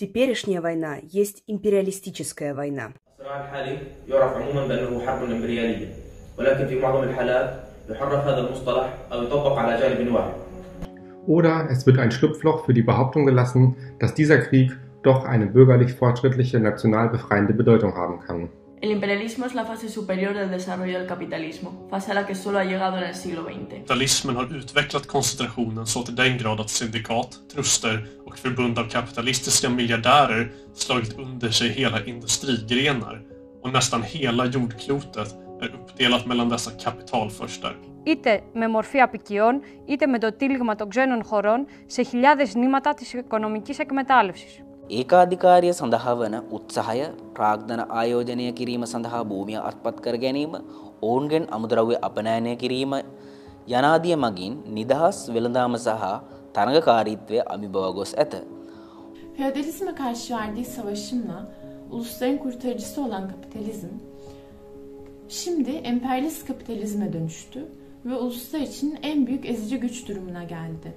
Теперешняя война есть империалистическая война. Oder es wird ein Schlupfloch für die Behauptung gelassen, dass dieser Krieg doch eine bürgerlich-fortschrittliche national befreiende Bedeutung haben kann. El imperialismo es la fase superior del desarrollo del capitalismo, fase a la que solo ha llegado en el siglo XX. Kapitalismen har utvecklat koncentrationen så till den grad att syndikat, truster och förbund av kapitalistiska miljardärer slagit under sig hela industrigrenar och nästan hela jordklotet är uppdelat mellan dessa kapitalfurstar. είτε με μορφή απικιών, είτε με το τύλιγμα των ξένων χωρών σε χιλιάδες νήματα της οικονομικής εκμετάλλευσης. ඒකාධිකාරය සඳහා වන උත්සාහය ප්‍රාග්ධන ආයෝජනය කිරීම සඳහා භූමිය අත්පත් කර ගැනීම ඔවුන්ගෙන් අමුද්‍රව්‍ය අපනෑනය කිරීම යනාදිය මගින් නිදහස් වෙළඳාම සහ තරඟකාරීත්වය අමිබව ගොස් ඇත. Feodalizme karşı verdiği savaşımla ulusların kurtarıcısı olan kapitalizm şimdi emperyalist kapitalizme dönüştü ve uluslar için en büyük ezici güç durumuna geldi.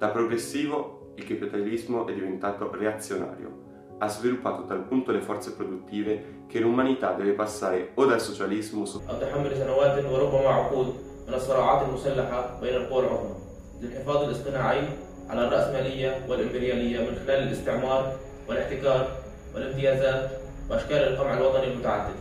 Da progressivo il capitalismo è diventato reazionario. Ha sviluppato tal punto le forze produttive che l'umanità deve passare o dal socialismo su- أو تحمل سنوات وربما عقود من الصراعات المسلحة بين القوى العظمى للحفاظ الاصطناعي على الرأسمالية والإمبريالية من خلال الاستعمار والاحتكار والامتيازات وأشكال القمع الوطني المتعدد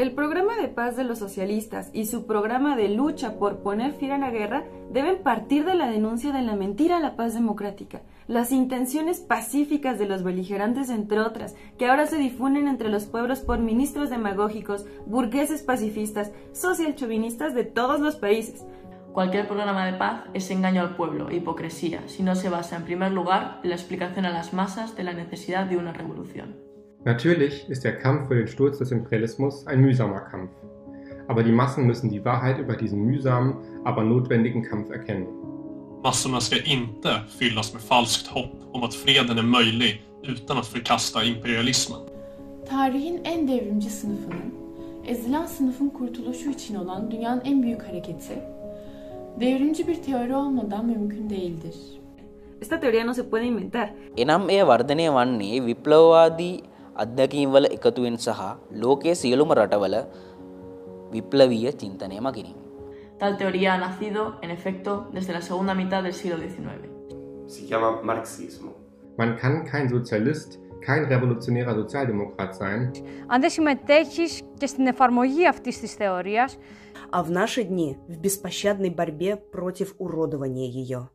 El programa de paz de los socialistas y su programa de lucha por poner fin a la guerra deben partir de la denuncia de la mentira a la paz democrática, las intenciones pacíficas de los beligerantes, entre otras, que ahora se difunden entre los pueblos por ministros demagógicos, burgueses pacifistas, social chauvinistas de todos los países. Cualquier programa de paz es engaño al pueblo e hipocresía si no se basa en primer lugar en la explicación a las masas de la necesidad de una revolución. Natürlich ist der Kampf für den Sturz des Imperialismus ein mühsamer Kampf. Aber die Massen müssen die Wahrheit über diesen mühsamen, aber notwendigen Kampf erkennen. Massorna ska inte fyllas med falskt hopp om att freden är möjlig utan att förkasta imperialismen. Tarihin en devrimci sınıfının, ezilen sınıfın kurtuluşu için olan dünyanın en büyük hareketi, devrimci bir teori olmadan mümkün değildir. Esta teoría no se puede inventar. එනම් එය වර්ධනය වන්නේ විප්ලවවාදී අත්දැකීම්වල එකතුවෙන් සහ ලෝකයේ සියලුම රටවල විප්ලවීය චින්තනය මගිනි. Tal teoría ha nacido, en efecto, desde la segunda mitad del siglo XIX. si chiama marxismo. Man kann kein Sozialist, kein revolutionärer Sozialdemokrat sein, Αν δεν συμμετέχεις και στην εφαρμογή αυτής της θεωρίας, А в наши дни в беспощадной борьбе против уродования ее.